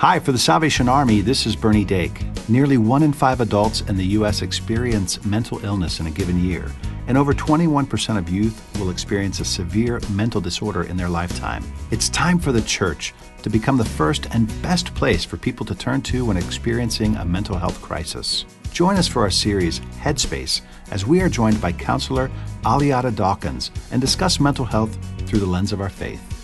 Hi, for the Salvation Army, this is Bernie Dake. Nearly one in five adults in the U.S. experience mental illness in a given year, and over 21% of youth will experience a severe mental disorder in their lifetime. It's time for the church to become the first and best place for people to turn to when experiencing a mental health crisis. Join us for our series, Headspace, as we are joined by counselor Aleata Dawkins and discuss mental health through the lens of our faith.